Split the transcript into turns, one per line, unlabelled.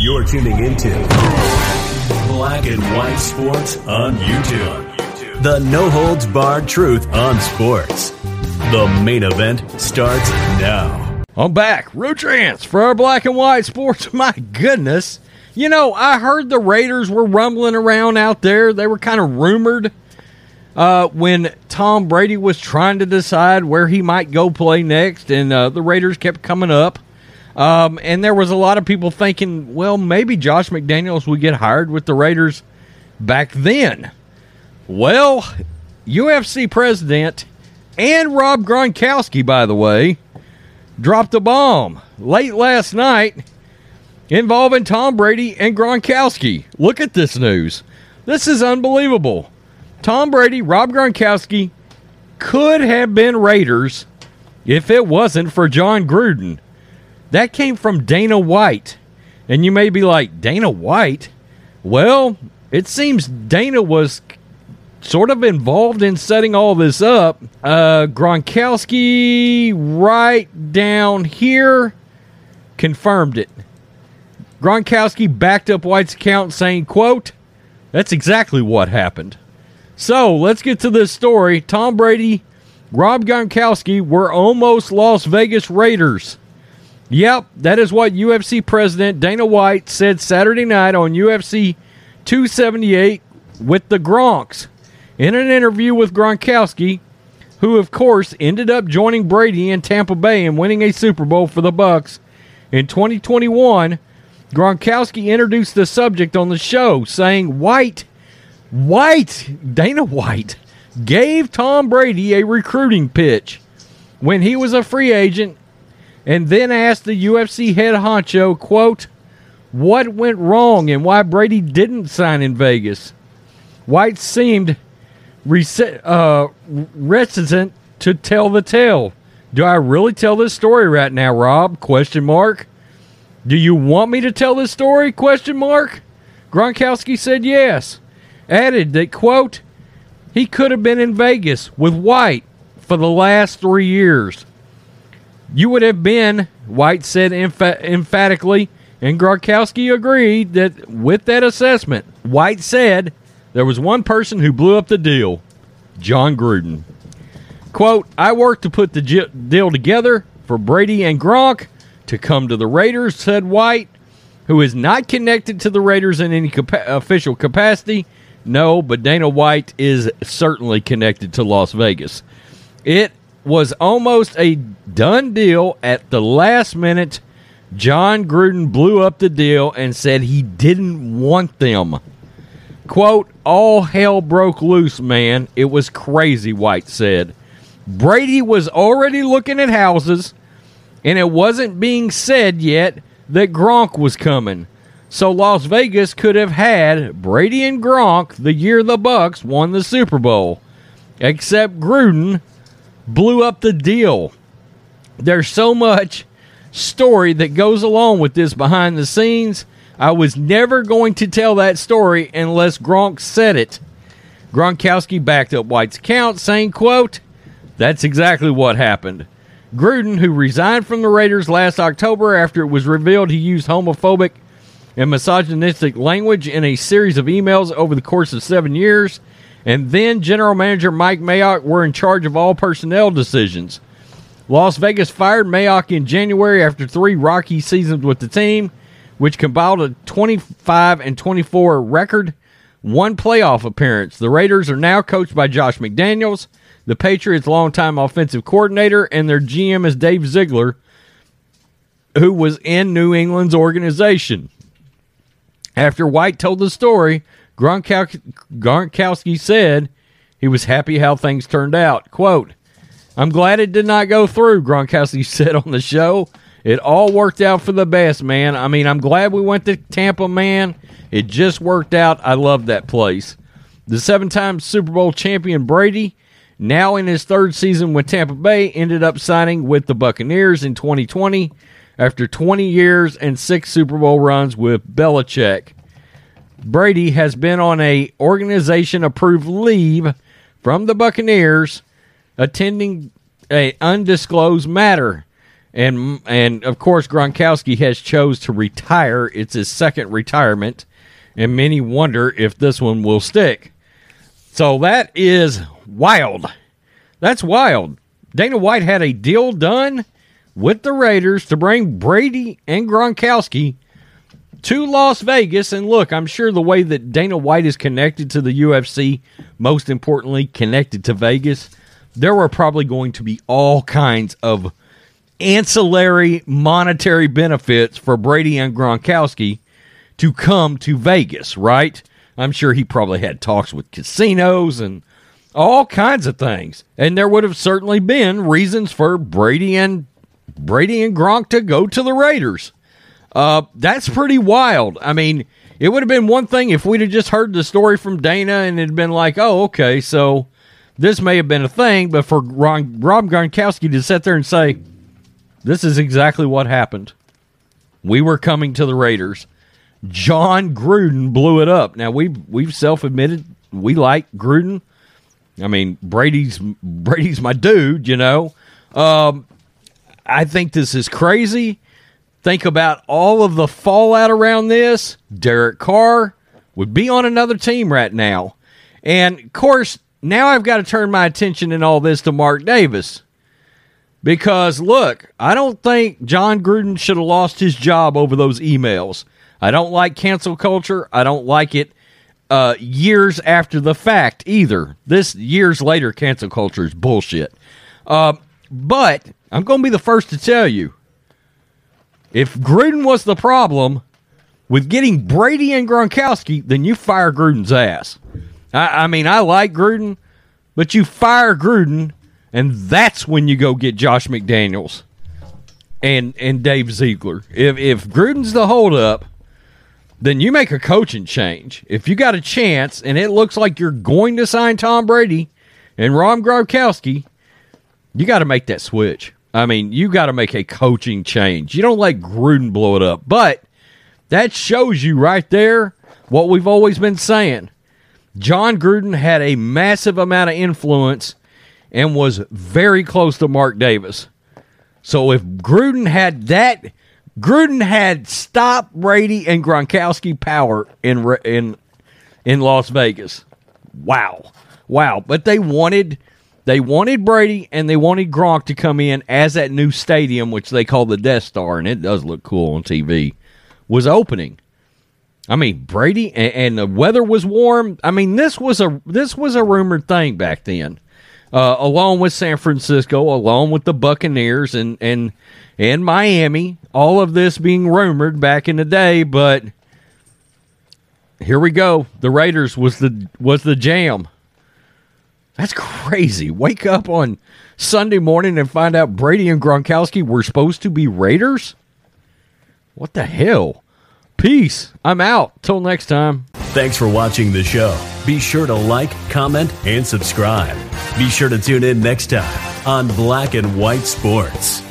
You're tuning into Black and White Sports on YouTube. The no holds barred truth on sports. The main event starts now.
I'm back. Rotrance for our Black and White Sports. My goodness. You know, I heard the Raiders were rumbling around out there. They were kind of rumored uh, when Tom Brady was trying to decide where he might go play next, and uh, the Raiders kept coming up. Um, and there was a lot of people thinking, well, maybe Josh McDaniels would get hired with the Raiders back then. Well, UFC president and Rob Gronkowski, by the way, dropped a bomb late last night involving Tom Brady and Gronkowski. Look at this news. This is unbelievable. Tom Brady, Rob Gronkowski could have been Raiders if it wasn't for Jon Gruden. That came from Dana White. And you may be like, Dana White? Well, it seems Dana was sort of involved in setting all this up. Uh, Gronkowski, right down here, confirmed it. Gronkowski backed up White's account saying, quote, that's exactly what happened. So let's get to this story. Tom Brady, Rob Gronkowski were almost Las Vegas Raiders. Yep, that is what UFC President Dana White said Saturday night on UFC 278 with the Gronks. In an interview with Gronkowski, who of course ended up joining Brady in Tampa Bay and winning a Super Bowl for the Bucs in 2021, Gronkowski introduced the subject on the show, saying White, White, Dana White, gave Tom Brady a recruiting pitch when he was a free agent and then asked the UFC head honcho, quote, what went wrong and why Brady didn't sign in Vegas. White seemed uh, reticent to tell the tale. Do I really tell this story right now, Rob? Question mark. Do you want me to tell this story? Question mark. Gronkowski said yes. Added that quote, he could have been in Vegas with White for the last three years. You would have been, White said emph- emphatically, and Gronkowski agreed that with that assessment, White said there was one person who blew up the deal Jon Gruden. Quote, I worked to put the j- deal together for Brady and Gronk to come to the Raiders, said White, who is not connected to the Raiders in any official capacity. No, but Dana White is certainly connected to Las Vegas. It was almost a done deal at the last minute. Jon Gruden blew up the deal and said he didn't want them. Quote, all hell broke loose, man. It was crazy, White said. Brady was already looking at houses, and it wasn't being said yet that Gronk was coming. So Las Vegas could have had Brady and Gronk the year the Bucs won the Super Bowl. Except Gruden blew up the deal. There's so much story that goes along with this behind the scenes. I was never going to tell that story unless Gronk said it. Gronkowski backed up White's account, saying, quote, That's exactly what happened. Gruden, who resigned from the Raiders last October after it was revealed he used homophobic and misogynistic language in a series of emails over the course of seven years, and then general manager Mike Mayock were in charge of all personnel decisions. Las Vegas fired Mayock in January after three rocky seasons with the team, which compiled a 25 and 24 record, one playoff appearance. The Raiders are now coached by Josh McDaniels, the Patriots' longtime offensive coordinator, and their GM is Dave Ziegler, who was in New England's organization. After White told the story, Gronkowski said he was happy how things turned out. Quote, I'm glad it did not go through, Gronkowski said on the show. It all worked out for the best, man. I mean, I'm glad we went to Tampa, man. It just worked out. I love that place. The seven time Super Bowl champion Brady, now in his third season with Tampa Bay, ended up signing with the Buccaneers in 2020 after 20 years and six Super Bowl runs with Belichick. Brady has been on a organization approved leave from the Buccaneers attending a undisclosed matter. And and of course Gronkowski has chose to retire. It's his second retirement, and many wonder if this one will stick. So that is wild. That's wild. Dana White had a deal done with the Raiders to bring Brady and Gronkowski to Las Vegas. And look, I'm sure the way that Dana White is connected to the UFC, most importantly, connected to Vegas, there were probably going to be all kinds of ancillary monetary benefits for Brady and Gronkowski to come to Vegas, right? I'm sure he probably had talks with casinos and all kinds of things. And there would have certainly been reasons for Brady and Brady and Gronk to go to the Raiders. Uh, that's pretty wild. I mean, it would have been one thing if we'd have just heard the story from Dana and it'd been like, oh, okay, so this may have been a thing, but for Ron, Rob Gronkowski to sit there and say, this is exactly what happened. We were coming to the Raiders. Jon Gruden blew it up. Now we've we've self admitted we like Gruden. I mean Brady's Brady's my dude. You know, um, I think this is crazy. Think about all of the fallout around this. Derek Carr would be on another team right now, and of course now I've got to turn my attention in all this to Mark Davis. Because look, I don't think Jon Gruden should have lost his job over those emails. I don't like cancel culture. I don't like it uh, years after the fact either. This years later cancel culture is bullshit. Uh, but I'm going to be the first to tell you if Gruden was the problem with getting Brady and Gronkowski, then you fire Gruden's ass. I, I mean, I like Gruden, but you fire Gruden, and that's when you go get Josh McDaniels and and Dave Ziegler. If if Gruden's the holdup, then you make a coaching change. If you got a chance and it looks like you're going to sign Tom Brady and Ron Gronkowski, you got to make that switch. I mean, you got to make a coaching change. You don't let Gruden blow it up. But that shows you right there what we've always been saying. Jon Gruden had a massive amount of influence and was very close to Mark Davis. So if Gruden had that Gruden had stop Brady and Gronkowski power in in in Las Vegas. Wow, wow! But they wanted they wanted Brady and they wanted Gronk to come in as that new stadium, which they call the Death Star, and it does look cool on TV. Was opening. I mean, Brady and, and the weather was warm. I mean, this was a this was a rumored thing back then, uh, along with San Francisco, along with the Buccaneers and and and Miami. All of this being rumored back in the day, but here we go. The Raiders was the was the jam. That's crazy. Wake up on Sunday morning and find out Brady and Gronkowski were supposed to be Raiders? What the hell? Peace. I'm out. Till next time.
Thanks for watching the show. Be sure to like, comment, and subscribe. Be sure to tune in next time on Black and White Sports.